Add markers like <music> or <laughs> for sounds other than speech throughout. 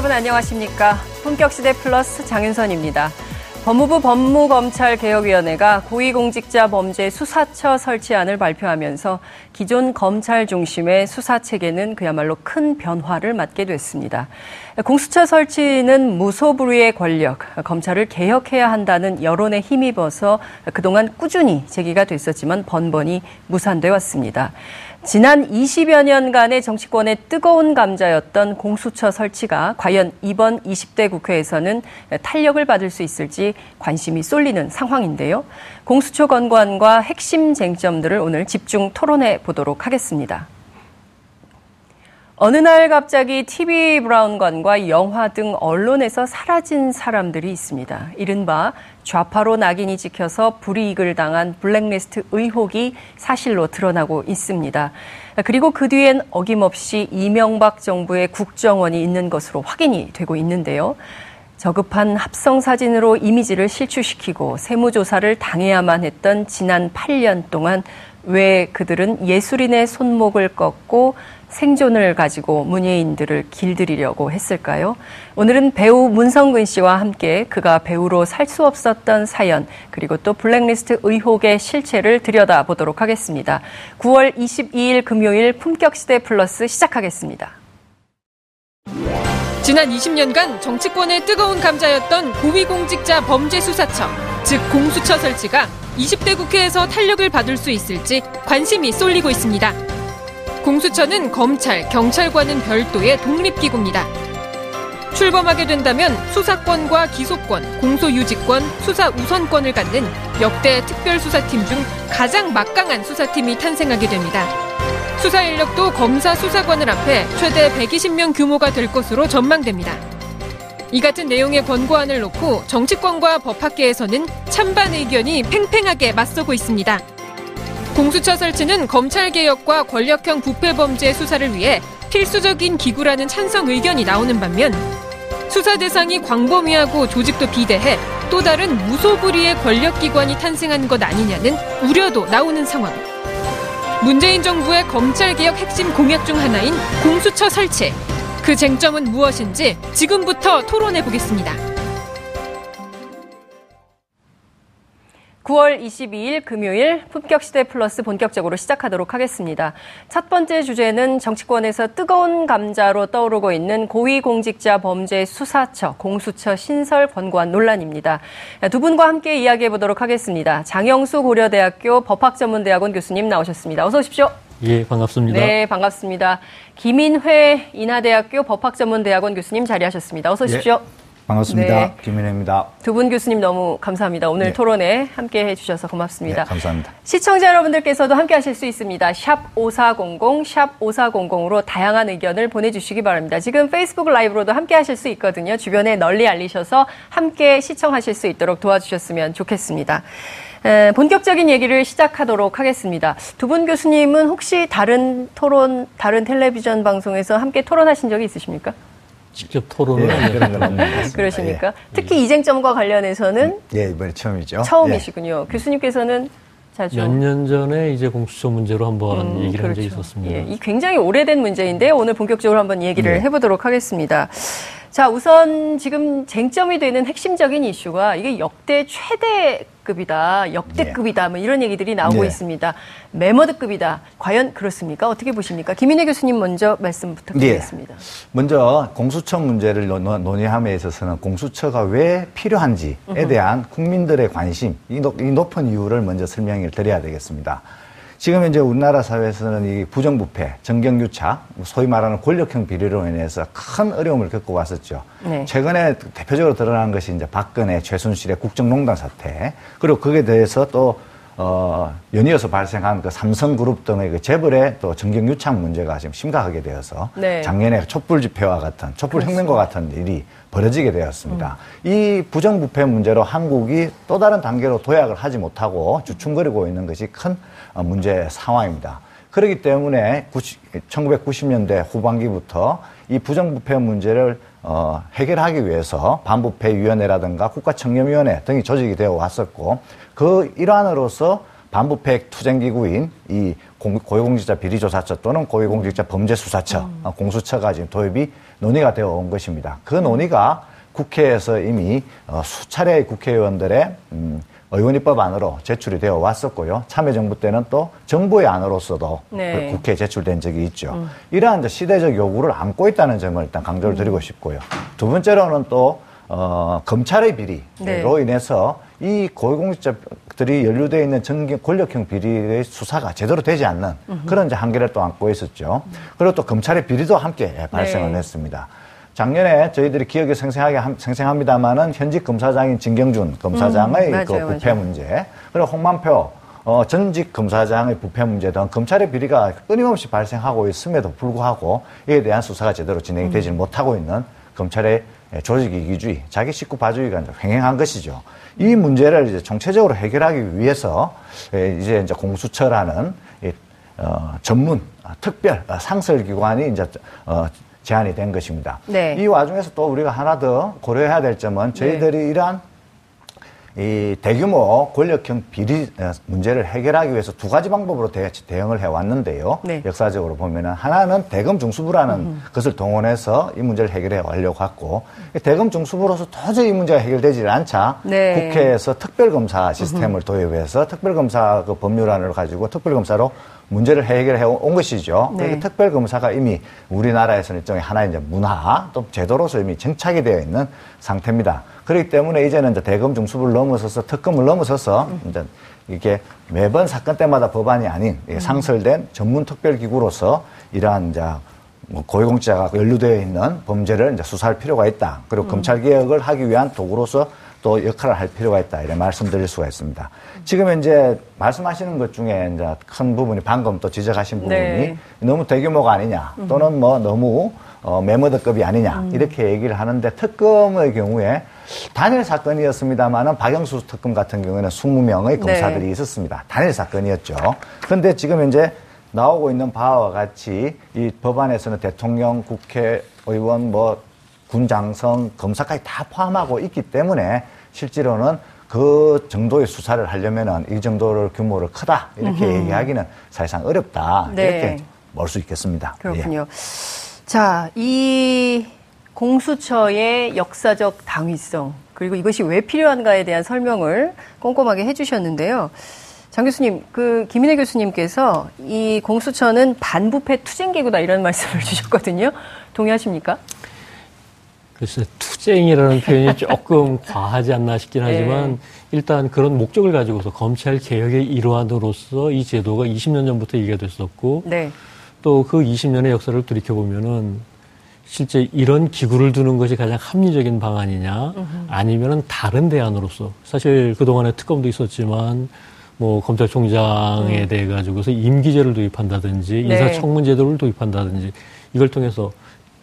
여러분 안녕하십니까? 품격시대 플러스 장윤선입니다. 법무부 법무검찰개혁위원회가 고위공직자 범죄 수사처 설치안을 발표하면서 기존 검찰 중심의 수사 체계는 그야말로 큰 변화를 맞게 됐습니다. 공수처 설치는 무소불위의 권력, 검찰을 개혁해야 한다는 여론에 힘입어서 그동안 꾸준히 제기가 됐었지만 번번이 무산돼 왔습니다. 지난 20여 년간의 정치권의 뜨거운 감자였던 공수처 설치가 과연 이번 20대 국회에서는 탄력을 받을 수 있을지 관심이 쏠리는 상황인데요. 공수처 건관과 핵심 쟁점들을 오늘 집중 토론해 보도록 하겠습니다. 어느 날 갑자기 TV 브라운관과 영화 등 언론에서 사라진 사람들이 있습니다. 이른바 좌파로 낙인이 찍혀서 불이익을 당한 블랙리스트 의혹이 사실로 드러나고 있습니다. 그리고 그 뒤엔 어김없이 이명박 정부의 국정원이 있는 것으로 확인이 되고 있는데요. 저급한 합성 사진으로 이미지를 실추시키고 세무조사를 당해야만 했던 지난 8년 동안 왜 그들은 예술인의 손목을 꺾고 생존을 가지고 문예인들을 길들이려고 했을까요? 오늘은 배우 문성근 씨와 함께 그가 배우로 살 수 없었던 사연, 그리고 또 블랙리스트 의혹의 실체를 들여다보도록 하겠습니다. 9월 22일 금요일 품격시대 플러스 시작하겠습니다. 지난 20년간 정치권의 뜨거운 감자였던 고위공직자 범죄수사처, 즉 공수처 설치가 20대 국회에서 탄력을 받을 수 있을지 관심이 쏠리고 있습니다. 공수처는 검찰, 경찰과는 별도의 독립기구입니다. 출범하게 된다면 수사권과 기소권, 공소유지권, 수사 우선권을 갖는 역대 특별수사팀 중 가장 막강한 수사팀이 탄생하게 됩니다. 수사 인력도 검사 수사관을 앞에 최대 120명 규모가 될 것으로 전망됩니다. 이 같은 내용의 권고안을 놓고 정치권과 법학계에서는 찬반 의견이 팽팽하게 맞서고 있습니다. 공수처 설치는 검찰 개혁과 권력형 부패 범죄 수사를 위해 필수적인 기구라는 찬성 의견이 나오는 반면 수사 대상이 광범위하고 조직도 비대해 또 다른 무소불위의 권력기관이 탄생한 것 아니냐는 우려도 나오는 상황. 문재인 정부의 검찰개혁 핵심 공약 중 하나인 공수처 설치. 그 쟁점은 무엇인지 지금부터 토론해 보겠습니다. 9월 22일 금요일 품격 시대 플러스 본격적으로 시작하도록 하겠습니다. 첫 번째 주제는 정치권에서 뜨거운 감자로 떠오르고 있는 고위공직자 범죄 수사처, 공수처 신설 권고안 논란입니다. 두 분과 함께 이야기해 보도록 하겠습니다. 장영수 고려대학교 법학전문대학원 교수님 나오셨습니다. 어서 오십시오. 예, 반갑습니다. 네, 반갑습니다. 김인회 인하대학교 법학전문대학원 교수님 자리하셨습니다. 어서 오십시오. 반갑습니다. 네. 김민혜입니다. 두 분 교수님 너무 감사합니다. 오늘 네. 토론에 함께 해주셔서 고맙습니다. 네, 감사합니다. 시청자 여러분들께서도 함께 하실 수 있습니다. 샵 5400, 샵 5400으로 다양한 의견을 보내주시기 바랍니다. 지금 페이스북 라이브로도 함께 하실 수 있거든요. 주변에 널리 알리셔서 함께 시청하실 수 있도록 도와주셨으면 좋겠습니다. 에, 본격적인 얘기를 시작하도록 하겠습니다. 두 분 교수님은 혹시 다른 토론, 다른 텔레비전 방송에서 함께 토론하신 적이 있으십니까? 직접 토론을 예, 그런 건 없는 것. 그러십니까? 특히 이쟁점과 관련해서는 예, 예, 이번에 처음이죠. 처음이시군요. 교수님께서는 자주 몇 년 전에 이제 공수처 문제로 한번 음, 얘기를 한 적이 그렇죠. 있었습니다. 예, 이 굉장히 오래된 문제인데 오늘 본격적으로 한번 얘기를 네. 해보도록 하겠습니다. 자, 우선 지금 쟁점이 되는 핵심적인 이슈가 이게 역대 최대 급이다, 역대급이다, 뭐 이런 얘기들이 나오고 네. 있습니다. 메머드급이다. 과연 그렇습니까? 어떻게 보십니까? 김인혜 교수님 먼저 말씀 부탁드리겠습니다. 먼저 공수처 문제를 논- 논의함에 있어서는 공수처가 왜 필요한지에 대한 국민들의 관심, 이 높은 이유를 먼저 설명을 드려야 되겠습니다. 지금 이제 우리나라 사회에서는 이 부정부패, 정경유착, 소위 말하는 권력형 비리로 인해서 큰 어려움을 겪고 왔었죠. 네. 최근에 대표적으로 드러난 것이 이제 박근혜, 최순실의 국정농단 사태, 그리고 거기에 대해서 또 어, 연이어서 발생한 그 삼성그룹 등의 그 재벌의 또 정경유착 문제가 지금 심각하게 되어서 네. 작년에 촛불 집회와 같은 촛불 혁명과 같은 일이 벌어지게 되었습니다. 이 부정부패 문제로 한국이 또 다른 단계로 도약을 하지 못하고 주춤거리고 있는 것이 큰 어, 문제 상황입니다. 그렇기 때문에 1990년대 후반기부터 이 부정부패 문제를 어, 해결하기 위해서 반부패위원회라든가 국가청렴위원회 등이 조직이 되어 왔었고 그 일환으로서 반부패 투쟁기구인 이 공- 고위공직자 비리조사처 또는 고위공직자 범죄수사처 어, 공수처가 지금 도입이 논의가 되어 온 것입니다. 그 논의가 국회에서 이미 어, 수차례의 국회의원들의 음, 의원입법 안으로 제출이 되어 왔었고요. 참여정부 때는 또 정부의 안으로서도 네. 그 국회에 제출된 적이 있죠. 이러한 이제 시대적 요구를 안고 있다는 점을 일단 강조를 드리고 싶고요. 두 번째로는 또 어, 검찰의 비리로 네. 인해서 이 고위공직자들이 연루되어 있는 정기 권력형 비리의 수사가 제대로 되지 않는 그런 이제 한계를 또 안고 있었죠. 그리고 또 검찰의 비리도 함께 발생을 네. 했습니다. 작년에 저희들이 기억이 생생하게 함- 생생합니다만은 현직 검사장인 진경준 검사장의 음, 그 맞아요, 부패 맞아요. 문제, 그리고 홍만표 어, 전직 검사장의 부패 문제 등 검찰의 비리가 끊임없이 발생하고 있음에도 불구하고 이에 대한 수사가 제대로 진행이 음. 되지 못하고 있는 검찰의 조직 이기주의, 자기 식구 봐주기가 횡행한 것이죠. 이 문제를 이제 총체적으로 해결하기 위해서 에, 이제 이제 공수처라는 이, 어, 전문 아, 특별 아, 상설 기관이 이제 어, 제안이 된 것입니다. 네. 이 와중에서 또 우리가 하나 더 고려해야 될 점은 저희들이 이러한 이 대규모 권력형 비리 어, 문제를 해결하기 위해서 두 가지 방법으로 대, 대응을 해왔는데요. 네. 역사적으로 보면은 하나는 대검 중수부라는 것을 동원해서 이 문제를 해결해 완려고 했고 대검 중수부로서 도저히 이 문제가 해결되지 않자 네. 국회에서 특별검사 시스템을 도입해서 특별검사 그 법률안을 가지고 특별검사로 문제를 해결해 온 것이죠. 네. 그리고 특별검사가 이미 우리나라에서는 일종의 하나의 이제 문화 또 제도로서 이미 정착이 되어 있는 상태입니다. 그렇기 때문에 이제는 이제 대검 중수부를 넘어서서 특검을 넘어서서 이제 이게 매번 사건 때마다 법안이 아닌 이게 상설된 전문 특별기구로서 이러한 이제 뭐 고위공직자가 연루되어 있는 범죄를 이제 수사할 필요가 있다. 그리고 검찰 개혁을 하기 위한 도구로서 또 역할을 할 필요가 있다. 이런 말씀드릴 수가 있습니다. 지금 이제 말씀하시는 것 중에 이제 큰 부분이 방금 또 지적하신 부분이 네. 너무 대규모가 아니냐 또는 뭐 너무 어, 메머드급이 아니냐 이렇게 얘기를 하는데 특검의 경우에 단일 사건이었습니다만은 박영수 특검 같은 경우에는 20명의 검사들이 네. 있었습니다. 단일 사건이었죠. 그런데 지금 이제 나오고 있는 바와 같이 이 법안에서는 대통령, 국회의원, 뭐 군장성, 검사까지 다 포함하고 있기 때문에 실제로는 그 정도의 수사를 하려면은 이 정도를 규모를 크다 이렇게 얘기하기는 사실상 어렵다 네. 이렇게 볼 수 있겠습니다. 예. 그렇군요. 자, 이 공수처의 역사적 당위성, 그리고 이것이 왜 필요한가에 대한 설명을 꼼꼼하게 해주셨는데요. 장 교수님, 그 김인혜 교수님께서 이 공수처는 반부패 투쟁기구다 이런 말씀을 주셨거든요. 동의하십니까? 글쎄 투쟁이라는 표현이 조금 <laughs> 과하지 않나 싶긴 하지만 네. 일단 그런 목적을 가지고서 검찰 개혁의 일환으로서 이 제도가 20년 전부터 얘기가 됐었고 네. 또그 20년의 역사를 돌이켜 보면은 실제 이런 기구를 두는 것이 가장 합리적인 방안이냐 아니면은 다른 대안으로서 사실 그동안에 특검도 있었지만 뭐 검찰총장에 대해 가지고서 임기제를 도입한다든지 음. 네. 인사청문제도를 도입한다든지 이걸 통해서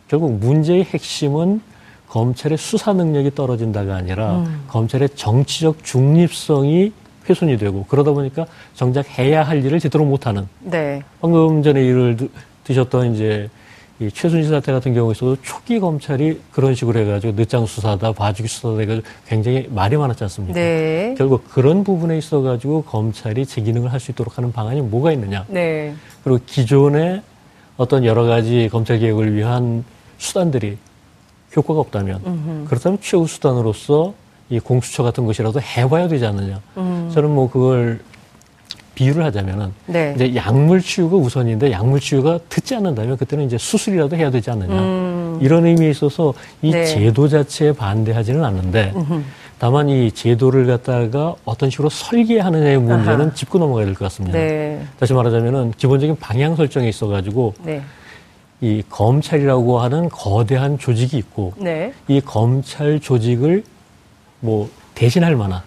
결국 문제의 핵심은 검찰의 수사 능력이 떨어진다가 아니라 음. 검찰의 정치적 중립성이 훼손이 되고 그러다 보니까 정작 해야 할 일을 제대로 못하는 네. 방금 전에 일을 드- 드셨던 이제 이 최순실 사태 같은 경우에서도 초기 검찰이 그런 식으로 해가지고 늦장 수사다, 봐주기 수사다 해가지고 굉장히 말이 많았지 않습니까? 네. 결국 그런 부분에 있어가지고 검찰이 제 기능을 할 수 있도록 하는 방안이 뭐가 있느냐? 네. 그리고 기존의 어떤 여러 가지 검찰 개혁을 위한 수단들이 효과가 없다면 그렇다면 최후 수단으로서 이 공수처 같은 것이라도 해봐야 되지 않느냐? 저는 뭐 그걸 비유를 하자면은 네. 이제 약물 치유가 우선인데 약물 치유가 듣지 않는다면 그때는 이제 수술이라도 해야 되지 않느냐 이런 의미에 있어서 이 음. 네. 제도 자체에 반대하지는 않는데 다만 이 제도를 갖다가 어떤 식으로 설계하느냐의 문제는 아하. 짚고 넘어가야 될 것 같습니다. 네. 다시 말하자면은 기본적인 방향 설정에 있어가지고 네. 이 검찰이라고 하는 거대한 조직이 있고 네. 이 검찰 조직을 뭐 대신할 만한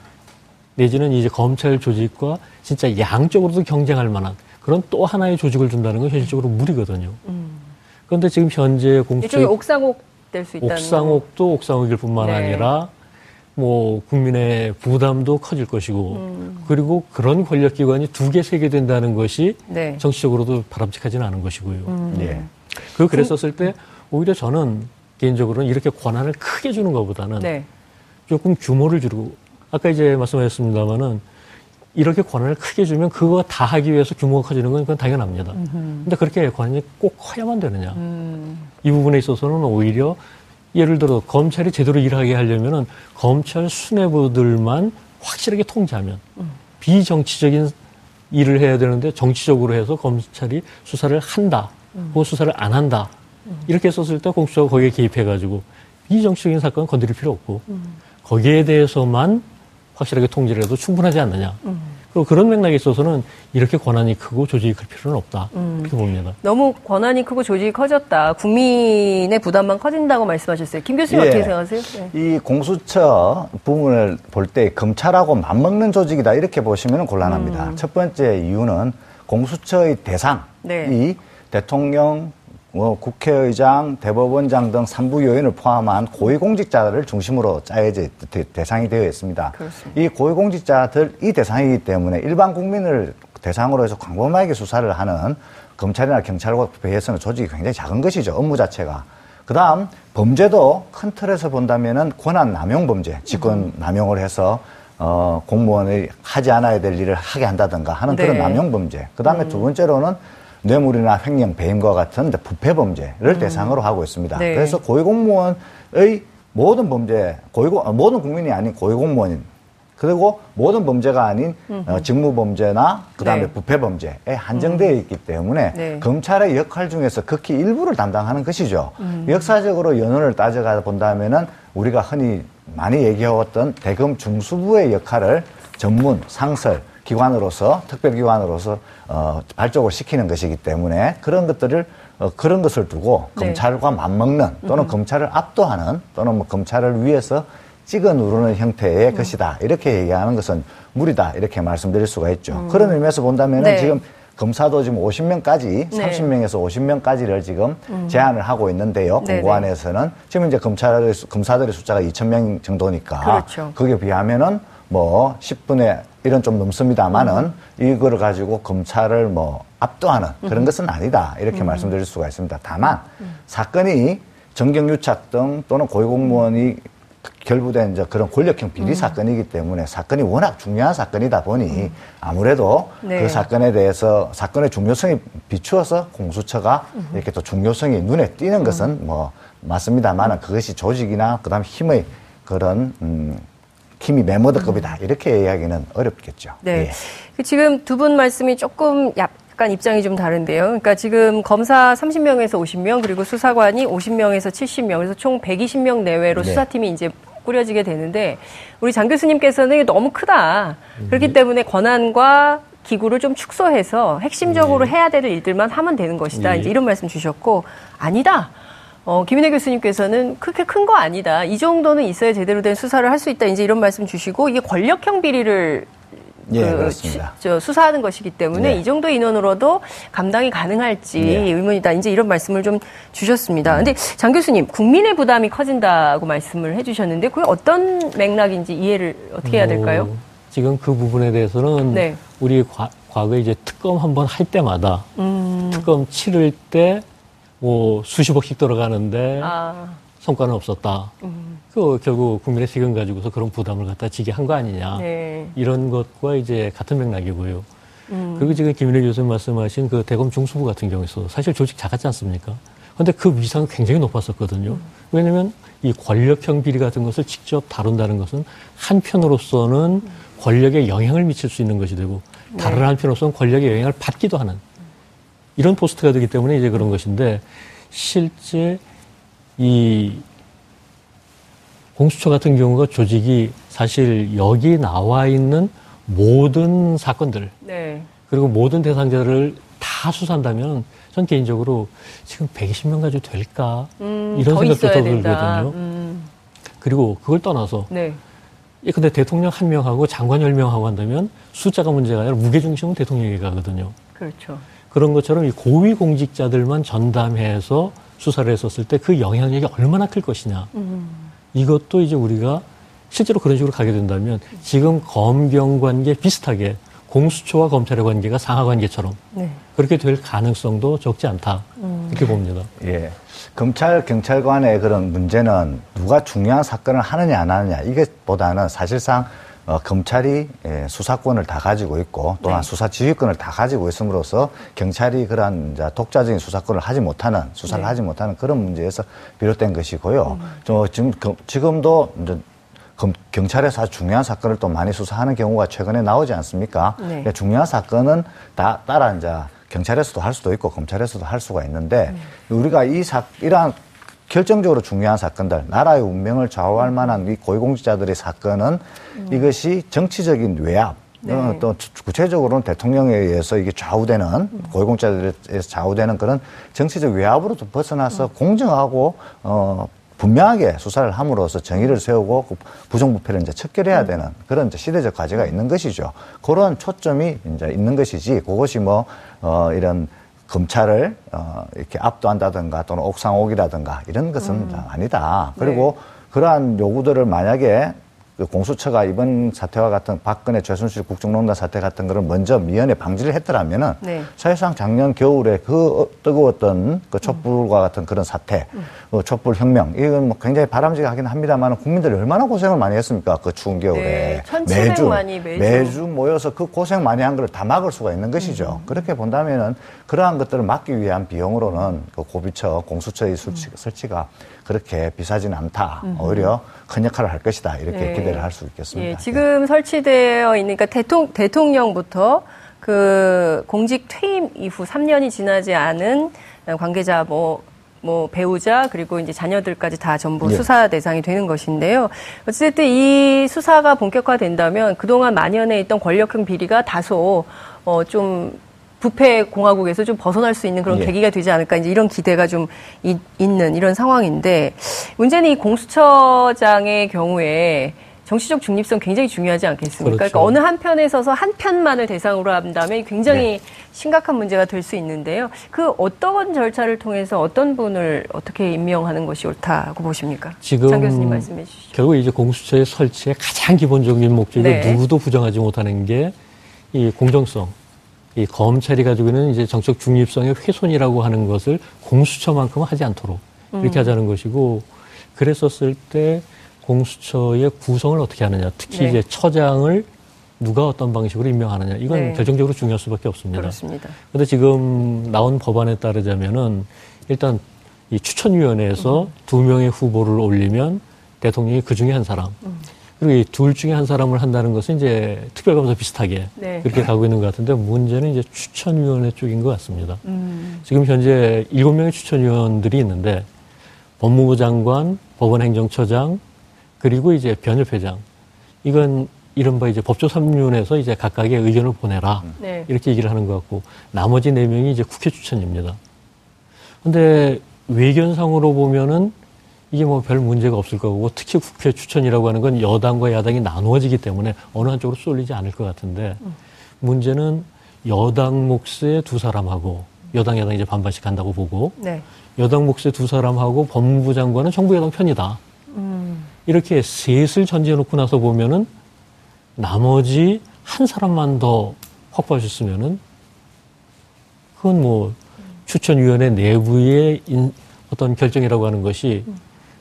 내지는 이제 검찰 조직과 진짜 양쪽으로도 경쟁할 만한 그런 또 하나의 조직을 둔다는 건 현실적으로 무리거든요. 그런데 지금 현재 이쪽이 공수처 옥상옥 될 수 있다는. 옥상옥도 옥상옥일 뿐만 네. 아니라 뭐 국민의 부담도 커질 것이고 음. 그리고 그런 권력기관이 두 개, 세 개 된다는 것이 네. 정치적으로도 바람직하지는 않은 것이고요. 음. 예. 그 그랬었을 때 오히려 저는 개인적으로는 이렇게 권한을 크게 주는 것보다는 네. 조금 규모를 줄이고 아까 이제 말씀하셨습니다마는 이렇게 권한을 크게 주면 그거 다 하기 위해서 규모가 커지는 건 그건 당연합니다. 근데 그렇게 권한이 꼭 커야만 되느냐? 음. 이 부분에 있어서는 오히려 예를 들어 검찰이 제대로 일하게 하려면은 검찰 수뇌부들만 확실하게 통제하면 비정치적인 일을 해야 되는데 정치적으로 해서 검찰이 수사를 한다 혹은 수사를 안 한다 이렇게 했었을 때 공수처가 거기에 개입해가지고 비정치적인 사건은 건드릴 필요 없고 거기에 대해서만 확실하게 통제를 해도 충분하지 않느냐 그리고 그런 맥락에 있어서는 이렇게 권한이 크고 조직이 클 필요는 없다 이렇게 봅니다. 너무 권한이 크고 조직이 커졌다. 국민의 부담만 커진다고 말씀하셨어요. 김 교수님 예. 어떻게 생각하세요? 네. 이 공수처 부분을 볼 때 검찰하고 맞먹는 조직이다 이렇게 보시면 곤란합니다. 첫 번째 이유는 공수처의 대상이 네. 대통령, 뭐 국회의장, 대법원장 등 삼부 요인을 포함한 고위공직자를 중심으로 짜여져 대- 대상이 되어 있습니다. 그렇습니다. 이 고위공직자들 이 대상이기 때문에 일반 국민을 대상으로 해서 광범위하게 수사를 하는 검찰이나 경찰과 비해서는 조직이 굉장히 작은 것이죠. 업무 자체가. 그 다음, 범죄도 큰 틀에서 본다면은 권한 남용 범죄, 직권 남용을 해서 어, 공무원이 하지 않아야 될 일을 하게 한다든가 하는 그런 네. 남용 범죄. 그 다음에 두 번째로는 뇌물이나 횡령, 배임과 같은 부패 범죄를 대상으로 하고 있습니다. 네. 그래서 고위공무원의 모든 범죄, 고위공, 어, 모든 국민이 아닌 고위공무원인 그리고 모든 범죄가 아닌 어, 직무범죄나 그다음에 네. 부패범죄에 한정되어 있기 때문에 네. 검찰의 역할 중에서 극히 일부를 담당하는 것이죠. 음. 역사적으로 연원을 따져가 본다면은 우리가 흔히 많이 얘기해왔던 대검 중수부의 역할을 전문 상설 기관으로서 특별기관으로서 어, 발족을 시키는 것이기 때문에 그런 것들을 어, 그런 것을 두고 네. 검찰과 맞먹는 또는 검찰을 압도하는 또는 뭐 검찰을 위해서 찍어 누르는 형태의 음. 것이다 이렇게 얘기하는 것은 무리다 이렇게 말씀드릴 수가 있죠. 그런 의미에서 본다면 네. 지금 검사도 지금 50명까지, 네. 30명에서 50명까지를 지금 제한을 하고 있는데요. 음. 네네. 공고안에서는 지금 이제 검찰의 수- 검사들의 숫자가 2,000명 정도니까 그렇죠. 거기에 비하면은 뭐 10분의 1은 좀 넘습니다만은 음. 이거를 가지고 검찰을 뭐 압도하는 그런 것은 아니다. 음. 이렇게 말씀드릴 수가 있습니다. 다만 사건이 정경유착 등 또는 고위공무원이 결부된 이제 그런 권력형 음. 비리 사건이기 때문에 사건이 워낙 중요한 사건이다 보니 아무래도 네. 그 사건에 대해서 사건의 중요성이 비추어서 공수처가 이렇게 또 중요성이 눈에 띄는 것은 뭐 맞습니다만은 그것이 조직이나 그다음 힘의 그런 음, 힘이 메모드급이다 이렇게 이야기는 어렵겠죠. 네. 예. 그 지금 두 분 말씀이 조금 약, 약간 입장이 좀 다른데요. 그러니까 지금 검사 30명에서 50명 그리고 수사관이 50명에서 70명 그래서 총 120명 내외로 네. 수사팀이 이제 꾸려지게 되는데 우리 장 교수님께서는 너무 크다. 그렇기 때문에 권한과 기구를 좀 축소해서 핵심적으로 해야 될 일들만 하면 되는 것이다. 예. 이제 이런 말씀 주셨고 아니다. 어, 김인혜 교수님께서는 그렇게 큰 거 아니다. 이 정도는 있어야 제대로 된 수사를 할 수 있다. 이제 이런 말씀 주시고 이게 권력형 비리를 예, 그 그렇습니다. 수- 저 수사하는 것이기 때문에 네. 이 정도 인원으로도 감당이 가능할지 네. 의문이다. 이제 이런 말씀을 좀 주셨습니다. 근데 장 교수님, 국민의 부담이 커진다고 말씀을 해주셨는데 그게 어떤 맥락인지 이해를 어떻게 해야 될까요? 어, 지금 그 부분에 대해서는 네. 우리 과, 과거에 이제 특검 한번 할 때마다 음, 특검 치를 때 뭐 수십억씩 들어가는데 아, 성과는 없었다. 음, 그 결국 국민의 세금 가지고서 그런 부담을 갖다 지게 한 거 아니냐. 네. 이런 것과 이제 같은 맥락이고요. 음, 그리고 지금 김인혜 교수님 말씀하신 그 대검 중수부 같은 경우에서 사실 조직 작았지 않습니까? 근데 그 위상은 굉장히 높았었거든요. 왜냐면 이 권력형 비리 같은 것을 직접 다룬다는 것은 한편으로서는 권력에 영향을 미칠 수 있는 것이 되고 다른 한편으로서는 권력의 영향을 받기도 하는 이런 포스트가 되기 때문에 이제 그런 것인데 실제 이 공수처 같은 경우가 조직이 사실 여기 나와 있는 모든 사건들 네. 그리고 모든 대상자를 다 수사한다면 전 개인적으로 지금 120명 가지고 될까 음, 이런 더 생각도. 들거든요. 음, 그리고 그걸 떠나서 네. 예, 근데 대통령 한 명하고 장관 열 명하고 한다면 숫자가 문제가 아니라 무게중심은 대통령이 가거든요. 그렇죠. 그런 것처럼 이 고위 공직자들만 전담해서 수사를 했었을 때 그 영향력이 얼마나 클 것이냐. 음, 이것도 이제 우리가 실제로 그런 식으로 가게 된다면 지금 검경 관계 비슷하게 공수처와 검찰의 관계가 상하 관계처럼 네. 그렇게 될 가능성도 적지 않다. 이렇게 봅니다. 예. 검찰, 경찰관의 그런 문제는 누가 중요한 사건을 하느냐, 안 하느냐, 이것보다는 사실상 어, 검찰이 예, 수사권을 다 가지고 있고 또한 네. 수사 지휘권을 다 가지고 있음으로써 경찰이 그러한 이제 독자적인 수사권을 하지 못하는 수사를 네. 하지 못하는 그런 문제에서 비롯된 것이고요. 음. 저 지금 그- 지금도 이제 검- 경찰에서 아주 중요한 사건을 또 많이 수사하는 경우가 최근에 나오지 않습니까? 네. 중요한 사건은 다 따라 이제 경찰에서도 할 수도 있고 검찰에서도 할 수가 있는데 우리가 이 사, 이러한 결정적으로 중요한 사건들, 나라의 운명을 좌우할 만한 이 고위공직자들의 사건은 이것이 정치적인 외압, 네. 어, 또 구체적으로는 대통령에 의해서 이게 좌우되는 고위공직자들에서 좌우되는 그런 정치적 외압으로도 벗어나서 공정하고 어 분명하게 수사를 함으로써 정의를 세우고 그 부정부패를 이제 척결해야 되는 그런 이제 시대적 과제가 있는 것이죠. 그런 초점이 이제 있는 것이지 그것이 뭐 어 이런 검찰을 어 이렇게 압도한다든가 또는 옥상옥이라든가 이런 것은 다 아니다. 그리고 그러한 요구들을 만약에 그 공수처가 이번 사태와 같은 박근혜 최순실 국정농단 사태 같은 거를 먼저 미연에 방지를 했더라면은 네. 사실상 작년 겨울에 그 어, 뜨거웠던 그 촛불과 같은 그런 사태, 어, 촛불 혁명 이건 뭐 굉장히 바람직하긴 합니다만 국민들이 얼마나 고생을 많이 했습니까 그 추운 겨울에 네, 1700만이 매주. 모여서 그 고생 많이 한 걸 다 막을 수가 있는 것이죠. 그렇게 본다면은 그러한 것들을 막기 위한 비용으로는 그 고비처 공수처의 설치, 설치가 그렇게 비싸진 않다. 오히려 큰 역할을 할 것이다. 이렇게 네. 기대를 할 수 있겠습니다. 예, 지금 설치되어 있는 그러니까 대통, 대통령부터 그 공직 퇴임 이후 3년이 지나지 않은 관계자 뭐, 뭐 배우자 그리고 이제 자녀들까지 다 전부 예. 수사 대상이 되는 것인데요. 어쨌든 이 수사가 본격화된다면 그동안 만연해 있던 권력형 비리가 다소 어, 좀 부패 공화국에서 좀 벗어날 수 있는 그런 예. 계기가 되지 않을까 이제 이런 기대가 좀 이- 있는 이런 상황인데 문제는 이 공수처장의 경우에 정치적 중립성 굉장히 중요하지 않겠습니까? 그렇죠. 그러니까 어느 한 편에 서서 한 편만을 대상으로 한다면 굉장히 네. 심각한 문제가 될 수 있는데요. 그 어떤 절차를 통해서 어떤 분을 어떻게 임명하는 것이 옳다고 보십니까? 지금 장 교수님 말씀해 주시죠. 결국 이제 공수처의 설치의 가장 기본적인 목적이 네. 누구도 부정하지 못하는 게 이 공정성, 이 검찰이 가지고 있는 이제 정책 중립성의 훼손이라고 하는 것을 공수처만큼은 하지 않도록 이렇게 음. 하자는 것이고 그랬었을 때 공수처의 구성을 어떻게 하느냐, 특히 네. 이제 처장을 누가 어떤 방식으로 임명하느냐 이건 네. 결정적으로 중요할 수밖에 없습니다. 그렇습니다. 근데 지금 나온 법안에 따르자면은 일단 이 추천위원회에서 두 명의 후보를 올리면 대통령이 그 중에 한 사람. 그리고 이 둘 중에 한 사람을 한다는 것은 이제 특별감사 비슷하게 네. 그렇게 가고 있는 것 같은데 문제는 이제 추천위원회 쪽인 것 같습니다. 음. 지금 현재 일곱 명의 추천위원들이 있는데 법무부 장관, 법원행정처장, 그리고 이제 변협회장. 이건 이른바 이제 법조 3륜에서 이제 각각의 의견을 보내라. 네. 이렇게 얘기를 하는 것 같고 나머지 네 명이 이제 국회 추천입니다. 근데 외견상으로 보면은 이게 뭐 별 문제가 없을 거고 특히 국회 추천이라고 하는 건 여당과 야당이 나누어지기 때문에 어느 한쪽으로 쏠리지 않을 것 같은데 문제는 여당 몫의 두 사람하고 여당 야당 이제 반반씩 간다고 보고 네. 여당 몫의 두 사람하고 법무부 장관은 정부 여당 편이다. 음. 이렇게 셋을 전제해 놓고 나서 보면은 나머지 한 사람만 더 있으면은 그건 뭐 추천위원회 내부의 인- 어떤 결정이라고 하는 것이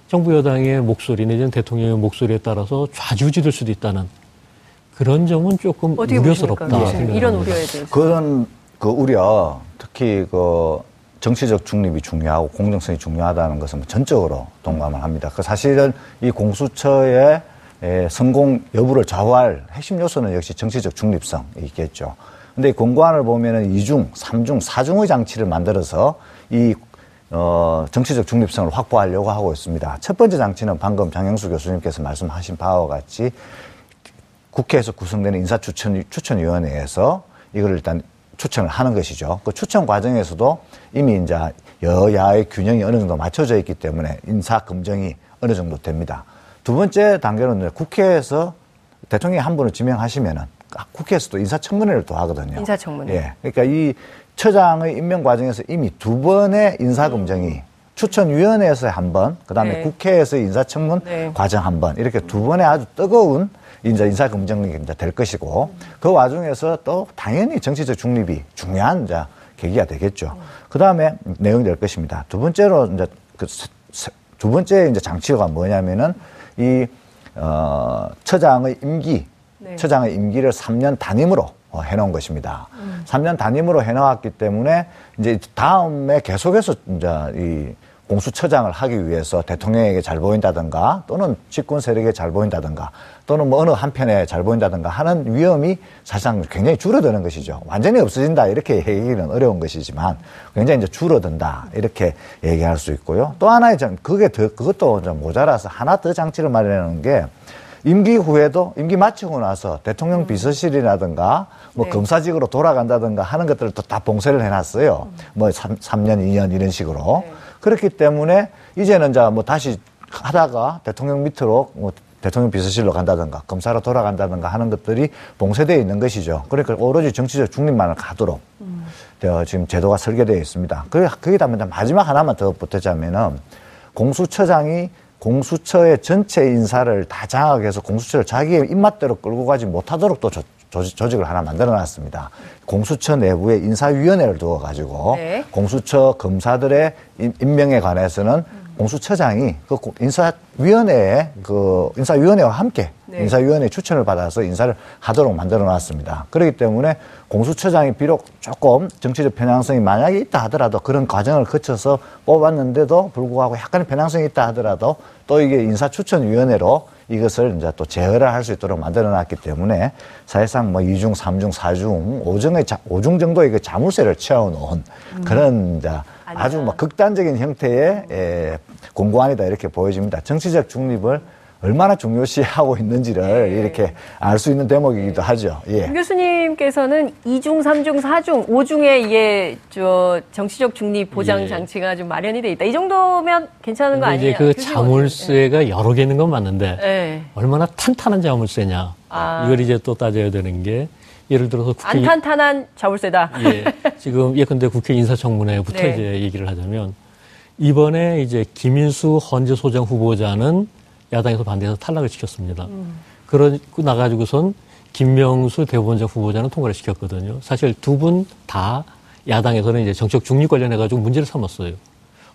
정부 여당의 목소리 내지는 대통령의 목소리에 따라서 좌지우지될 수도 있다는 그런 점은 조금 우려스럽다. 네. 이런 우려에 대해서. 그런 그 우려, 특히 그 정치적 중립이 중요하고 공정성이 중요하다는 것은 전적으로 동감을 합니다. 그 사실은 이 공수처의 에, 성공 여부를 좌우할 핵심 요소는 역시 정치적 중립성이 있겠죠. 근데 이 공관을 보면은 이중삼중사중의 장치를 만들어서 이 어, 정치적 중립성을 확보하려고 하고 있습니다. 첫 번째 장치는 방금 장영수 교수님께서 말씀하신 바와 같이 국회에서 구성되는 인사추천, 추천위원회에서 이걸 일단 추천을 하는 것이죠. 그 추천 과정에서도 이미 이제 여야의 균형이 어느 정도 맞춰져 있기 때문에 인사 검증이 어느 정도 됩니다. 두 번째 단계는 국회에서 대통령이 한 분을 지명하시면은 국회에서도 인사청문회를 또 하거든요. 인사청문회. 예. 그러니까 이 처장의 임명 과정에서 이미 두 번의 인사검증이 추천위원회에서 한 번, 그 다음에 네. 국회에서 인사청문 네. 과정 한 번, 이렇게 두 번의 아주 뜨거운 인자 인사검증이 이제 될 것이고, 그 와중에서 또 당연히 정치적 중립이 중요한 이제 계기가 되겠죠. 그 다음에 내용이 될 것입니다. 두 번째로 이제 그 두 번째 이제 장치가 뭐냐면은 이, 어, 처장의 임기, 네. 처장의 임기를 3년 단임으로 어, 해놓은 것입니다. 3년 단임으로 해놓았기 때문에 이제 다음에 계속해서 이제 이 공수처장을 하기 위해서 대통령에게 잘 보인다든가 또는 집권 세력에 잘 보인다든가 또는 뭐 어느 한편에 잘 보인다든가 하는 위험이 사실상 굉장히 줄어드는 것이죠. 완전히 없어진다 이렇게 얘기는 어려운 것이지만 굉장히 이제 줄어든다 이렇게 얘기할 수 있고요. 또 하나의 좀 그게 더 그것도 좀 모자라서 하나 더 장치를 마련하는 게 임기 후에도 임기 마치고 나서 대통령 비서실이라든가 뭐 네. 검사직으로 돌아간다든가 하는 것들을 또 다 봉쇄를 해놨어요. 뭐 3, 삼년 2년 이런 식으로. 네. 그렇기 때문에 이제는 자 뭐 다시 하다가 대통령 밑으로 뭐 대통령 비서실로 간다든가 검사로 돌아간다든가 하는 것들이 봉쇄되어 있는 것이죠. 그러니까 오로지 정치적 중립만을 가도록 어, 지금 제도가 설계되어 있습니다. 그, 거기다 마지막 하나만 더 보태자면은 공수처장이 공수처의 전체 인사를 다 장악해서 공수처를 자기의 입맛대로 끌고 가지 못하도록 또 조, 조직, 조직 을 하나 만들어 놨습니다. 공수처 내부에 인사위원회를 두어 가지고 네. 공수처 검사들의 임- 임명에 관해서는 공수처장이 그 고- 인사위원회에 그 인사위원회와 함께 네. 인사위원회 추천을 받아서 인사를 하도록 만들어 놨습니다. 그렇기 때문에 공수처장이 비록 조금 정치적 편향성이 만약에 있다 하더라도 그런 과정을 거쳐서 뽑았는데도 불구하고 약간의 편향성이 있다 하더라도 또 이게 인사추천위원회로 이것을 이제 또 제어를 할 수 있도록 만들어 놨기 때문에 사실상 뭐 2중, 3중, 4중, 5중의 자, 5중 정도의 그 자물쇠를 채워 놓은 그런 이제 아주 뭐 극단적인 형태의 에, 공고안이다 이렇게 보여집니다. 정치적 중립을 얼마나 중요시하고 있는지를 이렇게 알 수 있는 대목이기도 하죠. 예. 김 교수님께서는 2중, 3중, 4중, 5중에 이게 저 정치적 중립 보장 예. 장치가 좀 마련이 돼 있다. 이 정도면 괜찮은 거 아니에요? 이제 그 자물쇠가 여러 개 있는 건 맞는데 예. 얼마나 탄탄한 자물쇠냐. 아. 이걸 이제 또 따져야 되는 게 예를 들어서 국회 안 탄탄한 자물쇠다. 예, 지금 예컨대 국회 인사청문회부터 네. 이제 얘기를 하자면 이번에 이제 김인수 헌재 소장 후보자는 야당에서 반대해서 탈락을 시켰습니다. 그러고 나가지고선 김명수 대법원장 후보자는 통과를 시켰거든요. 사실 두 분 다 야당에서는 이제 정책 중립 관련해가지고 문제를 삼았어요.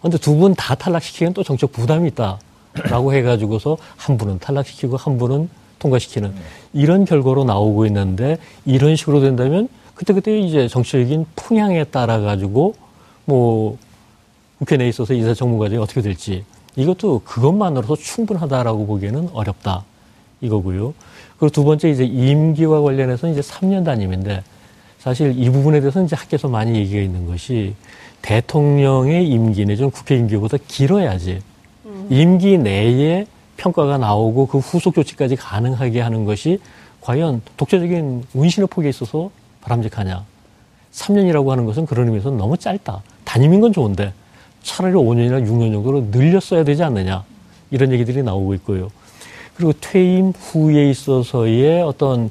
근데 두 분 다 탈락시키기엔 또 정책 부담이 있다라고 해가지고서 한 분은 탈락시키고 한 분은 통과시키는 이런 결과로 나오고 있는데 이런 식으로 된다면 그때그때 이제 정치적인 풍향에 따라 가지고 뭐 국회 내에 있어서 인사청문 과정이 어떻게 될지 이것도 그것만으로도 충분하다라고 보기에는 어렵다. 이거고요. 그리고 두 번째 이제 임기와 관련해서는 이제 3년 단임인데 사실 이 부분에 대해서는 이제 학계에서 많이 얘기가 있는 것이 대통령의 임기 내지는 국회 임기보다 길어야지 임기 내에 평가가 나오고 그 후속 조치까지 가능하게 하는 것이 과연 독자적인 운신의 폭에 있어서 바람직하냐. 3년이라고 하는 것은 그런 의미에서 너무 짧다. 단임인 건 좋은데 차라리 5년이나 6년 정도로 늘렸어야 되지 않느냐. 이런 얘기들이 나오고 있고요. 그리고 퇴임 후에 있어서의 어떤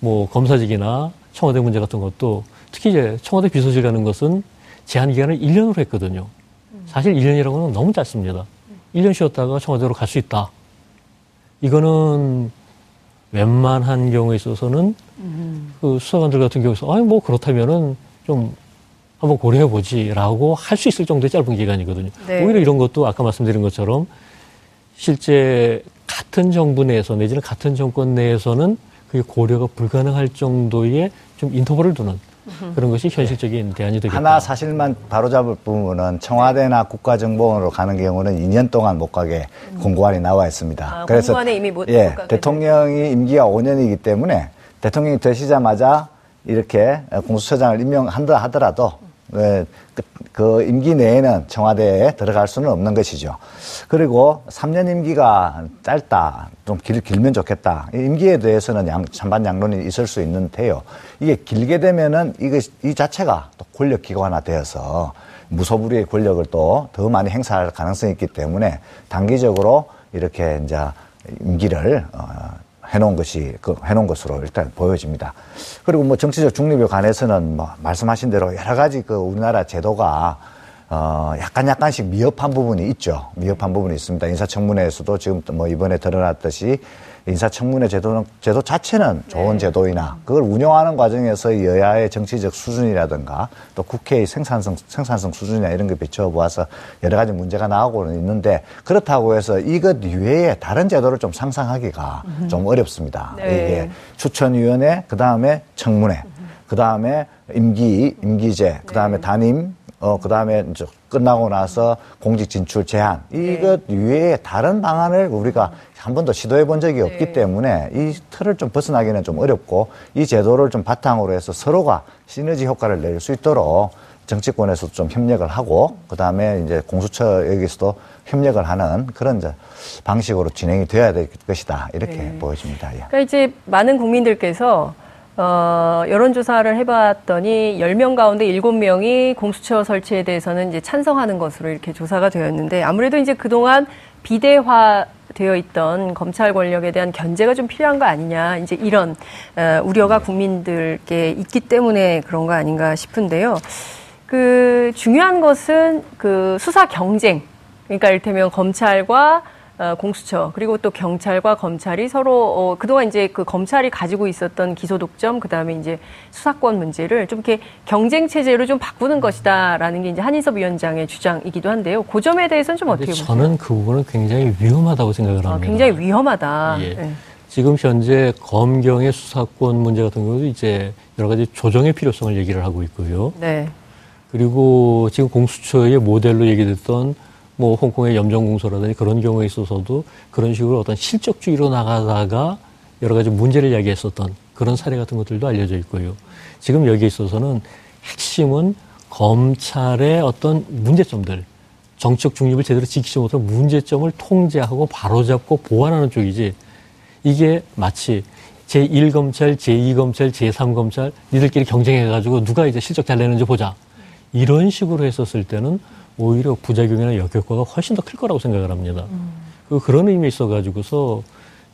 뭐 검사직이나 청와대 문제 같은 것도 특히 이제 청와대 비서실 가는 것은 제한 기간을 1년으로 했거든요. 사실 1년이라고는 너무 짧습니다. 1년 쉬었다가 청와대로 갈 수 있다. 이거는 웬만한 경우에 있어서는 그 수사관들 같은 경우에서 아니 뭐 그렇다면은 좀 한번 고려해 보지라고 할 수 있을 정도의 짧은 기간이거든요. 네. 오히려 이런 것도 아까 말씀드린 것처럼 실제 같은 정부 내에서 내지는 같은 정권 내에서는 그게 고려가 불가능할 정도의 좀 인터벌을 두는 그런 것이 현실적인 대안이 되겠다. 하나 사실만 바로잡을 부분은 청와대나 국가정보원으로 가는 경우는 2년 동안 못 가게 공고안이 나와 있습니다. 아, 공고안에 이미 못- 예, 못 가게 대통령이 임기가 5년이기 때문에 대통령이 되시자마자 이렇게 공수처장을 임명한다 하더라도 예, 그, 그 임기 내에는 청와대에 들어갈 수는 없는 것이죠. 그리고 3년 임기가 짧다, 좀 길, 길면 좋겠다. 이 임기에 대해서는 양, 찬반 양론이 있을 수 있는데요. 이게 길게 되면은 이거, 이 자체가 또 권력 기관화 되어서 무소불위의 권력을 또 더 많이 행사할 가능성이 있기 때문에 단기적으로 이렇게 이제 임기를 어, 해놓은 것이 그 해놓은 것으로 일단 보여집니다. 그리고 뭐 정치적 중립에 관해서는 뭐 말씀하신 대로 여러 가지 그 우리나라 제도가 어 약간 약간씩 미흡한 부분이 있죠. 미흡한 부분이 있습니다. 인사청문회에서도 지금 뭐 이번에 드러났듯이 인사청문회 제도는 제도 자체는 좋은 제도이나 그걸 운영하는 과정에서 여야의 정치적 수준이라든가 또 국회의 생산성 생산성 수준이나 이런 걸 비춰 보아서 여러 가지 문제가 나오고는 있는데 그렇다고 해서 이것 이외에 다른 제도를 좀 상상하기가 좀 어렵습니다. 네. 이게 추천위원회 그 다음에 청문회 그 다음에 임기 임기제 그 다음에 단임 어, 그 다음에 이제 끝나고 나서 공직 진출 제한, 이것 외에 다른 방안을 우리가 한 번도 시도해 본 적이 없기 때문에 이 틀을 좀 벗어나기는 좀 어렵고 이 제도를 좀 바탕으로 해서 서로가 시너지 효과를 낼 수 있도록 정치권에서도 좀 협력을 하고 그 다음에 이제 공수처 여기서도 협력을 하는 그런 이제 방식으로 진행이 되어야 될 것이다. 이렇게 보여집니다. 예. 그러니까 이제 많은 국민들께서 어, 여론조사를 해봤더니 10명 가운데 7명이 공수처 설치에 대해서는 이제 찬성하는 것으로 이렇게 조사가 되었는데 아무래도 이제 그동안 비대화 되어 있던 검찰 권력에 대한 견제가 좀 필요한 거 아니냐 이제 이런 어, 우려가 국민들께 있기 때문에 그런 거 아닌가 싶은데요. 그 중요한 것은 그 수사 경쟁 그러니까 이를테면 검찰과 어, 공수처 그리고 또 경찰과 검찰이 서로 어, 그동안 이제 그 검찰이 가지고 있었던 기소 독점 그다음에 이제 수사권 문제를 좀 이렇게 경쟁 체제로 좀 바꾸는 것이다라는 게 이제 한인섭 위원장의 주장이기도 한데요. 그 점에 대해서는 좀 어떻게 보세요? 저는 그 부분은 굉장히 위험하다고 생각을 아, 합니다. 굉장히 위험하다. 예. 네. 지금 현재 검경의 수사권 문제 같은 경우도 이제 여러 가지 조정의 필요성을 얘기를 하고 있고요. 네. 그리고 지금 공수처의 모델로 얘기됐던 뭐 홍콩의 염정공소라든지 그런 경우에 있어서도 그런 식으로 어떤 실적주의로 나가다가 여러 가지 문제를 야기했었던 그런 사례 같은 것들도 알려져 있고요. 지금 여기에 있어서는 핵심은 검찰의 어떤 문제점들, 정치적 중립을 제대로 지키지 못한 문제점을 통제하고 바로잡고 보완하는 쪽이지 이게 마치 제1검찰, 제2검찰, 제3검찰 니들끼리 경쟁해가지고 누가 이제 실적 잘 내는지 보자. 이런 식으로 했었을 때는 오히려 부작용이나 역효과가 훨씬 더 클 거라고 생각을 합니다. 그 그런 의미에 있어 가지고서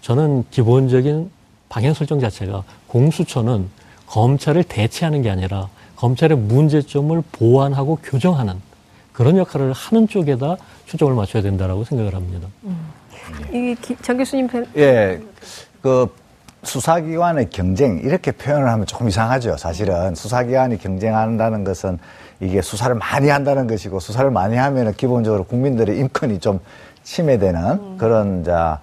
저는 기본적인 방향 설정 자체가 공수처는 검찰을 대체하는 게 아니라 검찰의 문제점을 보완하고 교정하는 그런 역할을 하는 쪽에다 초점을 맞춰야 된다라고 생각을 합니다. 이장 교수님 편- 예, 그 수사기관의 경쟁 이렇게 표현을 하면 조금 이상하죠. 사실은 수사기관이 경쟁한다는 것은 이게 수사를 많이 한다는 것이고 수사를 많이 하면 은 기본적으로 국민들의 인권이 좀 침해되는 그런 자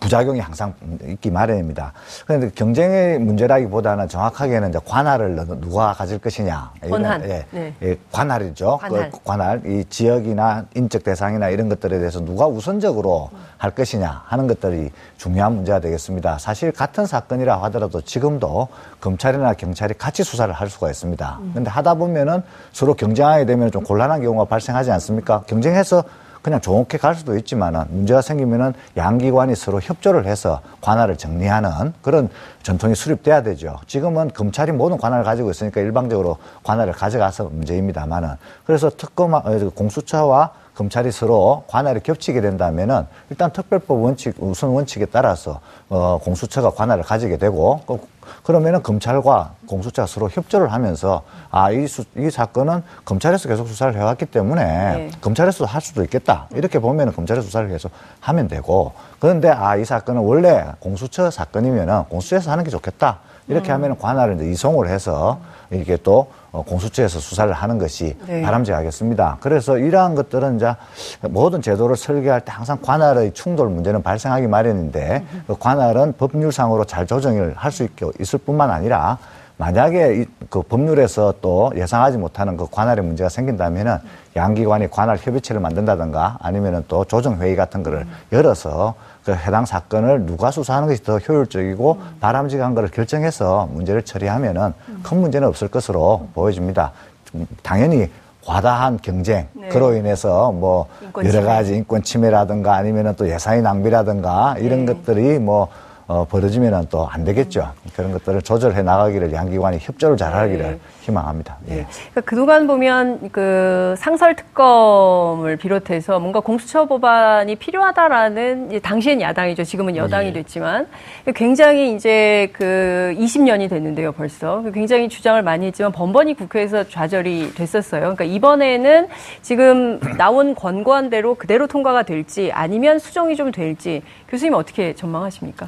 부작용이 항상 있기 마련입니다. 그런데 경쟁의 문제라기보다는 정확하게는 이제 관할을 누가 가질 것이냐. 권한. 예, 네. 예, 관할이죠. 관할. 그 관할. 이 지역이나 인적 대상이나 이런 것들에 대해서 누가 우선적으로 할 것이냐 하는 것들이 중요한 문제가 되겠습니다. 사실 같은 사건이라 하더라도 지금도 검찰이나 경찰이 같이 수사를 할 수가 있습니다. 근데 하다 보면은 서로 경쟁하게 되면 좀 곤란한 경우가 발생하지 않습니까? 경쟁해서 그냥 좋게 갈 수도 있지만은 문제가 생기면은 양기관이 서로 협조를 해서 관할을 정리하는 그런 전통이 수립돼야 되죠. 지금은 검찰이 모든 관할을 가지고 있으니까 일방적으로 관할을 가져가서 문제입니다만은 그래서 특검 어, 공수처와 검찰이 서로 관할이 겹치게 된다면은 일단 특별법 원칙 우선 원칙에 따라서 어 공수처가 관할을 가지게 되고 그- 그러면은 검찰과 공수처가 서로 협조를 하면서 아이 이 사건은 검찰에서 계속 수사를 해왔기 때문에 네. 검찰에서 할 수도 있겠다. 이렇게 보면은 검찰에서 수사를 계속 하면 되고. 그런데 아 이 사건은 원래 공수처 사건이면은 공수처에서 하는 게 좋겠다 이렇게 하면은 관할을 이제 이송을 해서 이게 또 어, 공수처에서 수사를 하는 것이 네. 바람직하겠습니다. 그래서 이러한 것들은 이제 모든 제도를 설계할 때 항상 관할의 충돌 문제는 발생하기 마련인데 그 관할은 법률상으로 잘 조정을 할 수 있을 뿐만 아니라 만약에 이- 그 법률에서 또 예상하지 못하는 그 관할의 문제가 생긴다면은 양기관이 관할 협의체를 만든다든가 아니면은 또 조정회의 같은 거를 열어서 그 해당 사건을 누가 수사하는 것이 더 효율적이고 바람직한 거를 결정해서 문제를 처리하면은 큰 문제는 없을 것으로 보여집니다. 좀 당연히 과다한 경쟁 네. 그로 인해서 뭐 여러. 가지 인권 침해라든가 아니면은 또 예산의 낭비라든가 이런 네. 것들이 뭐 어, 벌어지면은 또 안 되겠죠. 그런 것들을 조절해 나가기를 양기관이 협조를 잘 하기를 네. 희망합니다. 예. 그러니까 그동안 보면 그 상설 특검을 비롯해서 뭔가 공수처 법안이 필요하다라는 이제 당시엔 야당이죠. 지금은 여당이 예. 됐지만 굉장히 이제 그 20년이 됐는데요, 벌써. 굉장히 주장을 많이 했지만 번번이 국회에서 좌절이 됐었어요. 그러니까 이번에는 지금 나온 권고안대로 그대로 통과가 될지 아니면 수정이 좀 될지 교수님 어떻게 전망하십니까?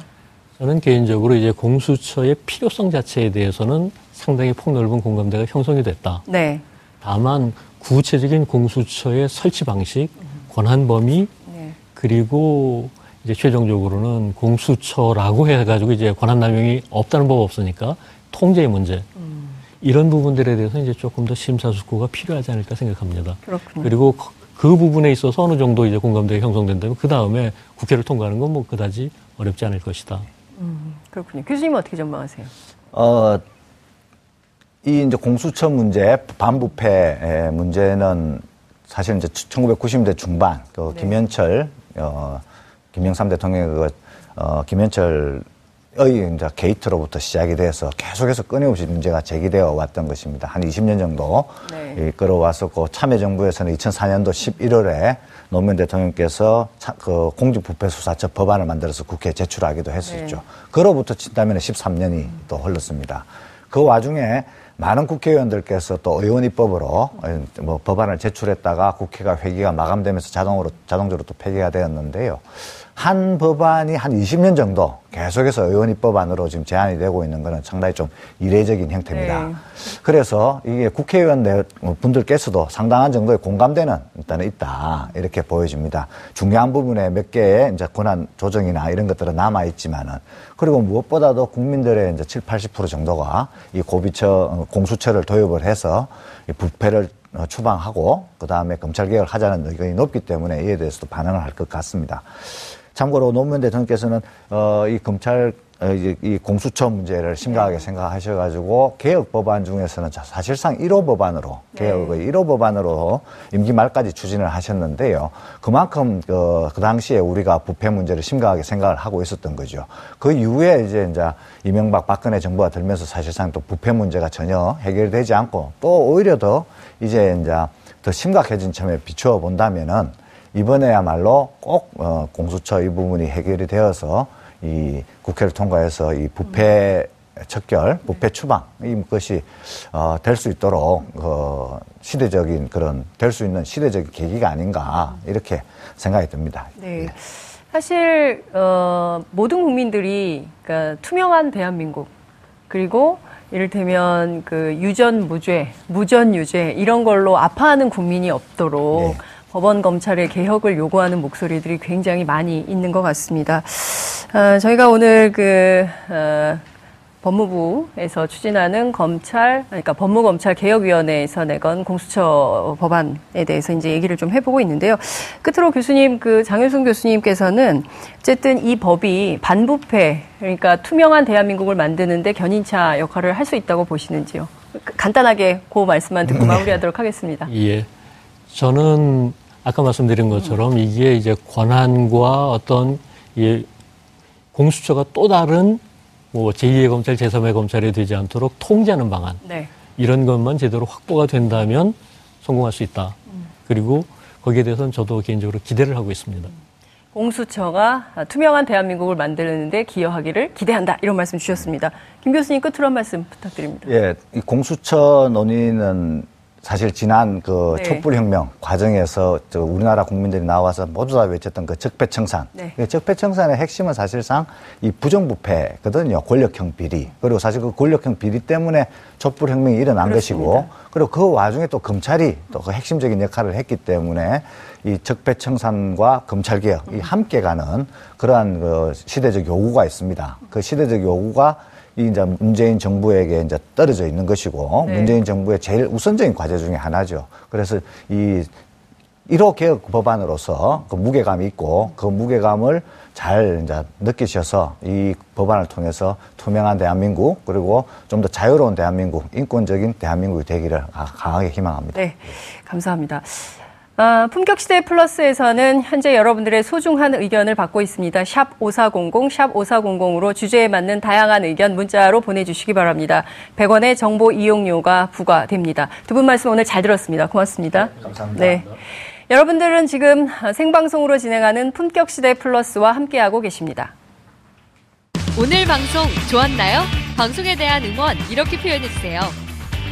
저는 개인적으로 이제 공수처의 필요성 자체에 대해서는 상당히 폭넓은 공감대가 형성이 됐다. 네. 다만 구체적인 공수처의 설치 방식, 권한 범위, 네. 그리고 이제 최종적으로는 공수처라고 해가지고 이제 권한 남용이 없다는 법 없으니까 통제의 문제. 이런 부분들에 대해서 이제 조금 더 심사숙고가 필요하지 않을까 생각합니다. 그렇군요. 그리고 그- 그 부분에 있어서 어느 정도 이제 공감대가 형성된다면 그 다음에 국회를 통과하는 건 뭐 그다지 어렵지 않을 것이다. 그렇군요. 교수님은 어떻게 전망하세요? 어, 이 이제 공수처 문제, 반부패 문제는 사실 이제 1990년대 중반, 그 네. 김현철, 어, 김영삼 대통령의 그, 어, 김현철의 이제 게이트로부터 시작이 돼서 계속해서 끊임없이 문제가 제기되어 왔던 것입니다. 한 20년 정도 네. 이끌어왔었고 참여정부에서는 2004년도 11월에 노무현 대통령께서 차- 그 공직부패수사처 법안을 만들어서 국회에 제출하기도 했었죠. 네. 그로부터 친다면 13년이 또 흘렀습니다. 그 와중에 많은 국회의원들께서 또 의원 입법으로 뭐 법안을 제출했다가 국회가 회기가 마감되면서 자동으로 자동적으로 또 폐기가 되었는데요. 한 법안이 한 20년 정도 계속해서 의원 입법안으로 지금 제한이 되고 있는 것은 상당히 좀 이례적인 형태입니다. 네. 그래서 이게 국회의원 내- 분들께서도 상당한 정도의 공감대는 일단은 있다 이렇게 보여집니다. 중요한 부분에 몇 개의 이제 권한 조정이나 이런 것들은 남아 있지만은 그리고 무엇보다도 국민들의 이제 7, 80% 정도가 이 고비처 어, 공수처를 도입을 해서 이 부패를 어, 추방하고 그 다음에 검찰 개혁을 하자는 의견이 높기 때문에 이에 대해서도 반응을 할 것 같습니다. 참고로 노무현 대통령께서는 어, 이 검찰 어, 이제 이 공수처 문제를 심각하게 생각하셔가지고 개혁 법안 중에서는 자- 사실상 1호 법안으로 개혁의 1호 법안으로 임기 말까지 추진을 하셨는데요. 그만큼 그, 그 당시에 우리가 부패 문제를 심각하게 생각을 하고 있었던 거죠. 그 이후에 이제 이제 이명박 박근혜 정부가 들면서 사실상 또 부패 문제가 전혀 해결되지 않고 또 오히려 더 이제 이제 더 심각해진 점에 비추어 본다면은 이번에야말로 꼭 어, 공수처 이 부분이 해결이 되어서 이 국회를 통과해서 이 부패 척결, 부패 추방 이 것이 어, 될 수 있도록 어, 시대적인 그런 될 수 있는 시대적인 계기가 아닌가 이렇게 생각이 듭니다. 네. 예. 사실 어, 모든 국민들이 그러니까 투명한 대한민국 그리고 이를테면 그 유전 무죄, 무전 유죄 이런 걸로 아파하는 국민이 없도록 네. 법원 검찰의 개혁을 요구하는 목소리들이 굉장히 많이 있는 것 같습니다. 어, 저희가 오늘 그 어, 법무부에서 추진하는 검찰, 그러니까 법무검찰 개혁위원회에서 내건 공수처 법안에 대해서 이제 얘기를 좀 해보고 있는데요. 끝으로 교수님, 그 장효순 교수님께서는 어쨌든 이 법이 반부패, 그러니까 투명한 대한민국을 만드는데 견인차 역할을 할 수 있다고 보시는지요? 간단하게 그 말씀만 듣고 마무리하도록 하겠습니다. 예. 저는 아까 말씀드린 것처럼 이게 이제 권한과 어떤 예, 공수처가 또 다른 뭐 제2의 검찰, 제3의 검찰이 되지 않도록 통제하는 방안. 네. 이런 것만 제대로 확보가 된다면 성공할 수 있다. 그리고 거기에 대해서는 저도 개인적으로 기대를 하고 있습니다. 공수처가 투명한 대한민국을 만드는데 기여하기를 기대한다. 이런 말씀 주셨습니다. 김 교수님 끝으로 한 말씀 부탁드립니다. 예, 이 공수처 논의는 사실 지난 그 네. 촛불혁명 과정에서 저 우리나라 국민들이 나와서 모두 다 외쳤던 그 적폐청산. 네. 그 적폐청산의 핵심은 사실상 이 부정부패거든요. 권력형 비리. 그리고 사실 그 권력형 비리 때문에 촛불혁명이 일어난 그렇습니다. 것이고 그리고 그 와중에 또 검찰이 또 그 핵심적인 역할을 했기 때문에 이 적폐청산과 검찰개혁 이 함께 가는 그러한 그 시대적 요구가 있습니다. 그 시대적 요구가 이 이제 문재인 정부에게 이제 떨어져 있는 것이고 네. 문재인 정부의 제일 우선적인 과제 중에 하나죠. 그래서 이 1호 개혁 법안으로서 그 무게감이 있고 그 무게감을 잘 이제 느끼셔서 이 법안을 통해서 투명한 대한민국 그리고 좀 더 자유로운 대한민국, 인권적인 대한민국이 되기를 가- 강하게 희망합니다. 네, 감사합니다. 아, 품격시대 플러스에서는 현재 여러분들의 소중한 의견을 받고 있습니다. 샵 5400, 샵 5400으로 주제에 맞는 다양한 의견 문자로 보내주시기 바랍니다. 100원의 정보 이용료가 부과됩니다. 두 분 말씀 오늘 잘 들었습니다. 고맙습니다. 감사합니다. 네. 여러분들은 지금 생방송으로 진행하는 품격시대 플러스와 함께하고 계십니다. 오늘 방송 좋았나요? 방송에 대한 응원 이렇게 표현해주세요.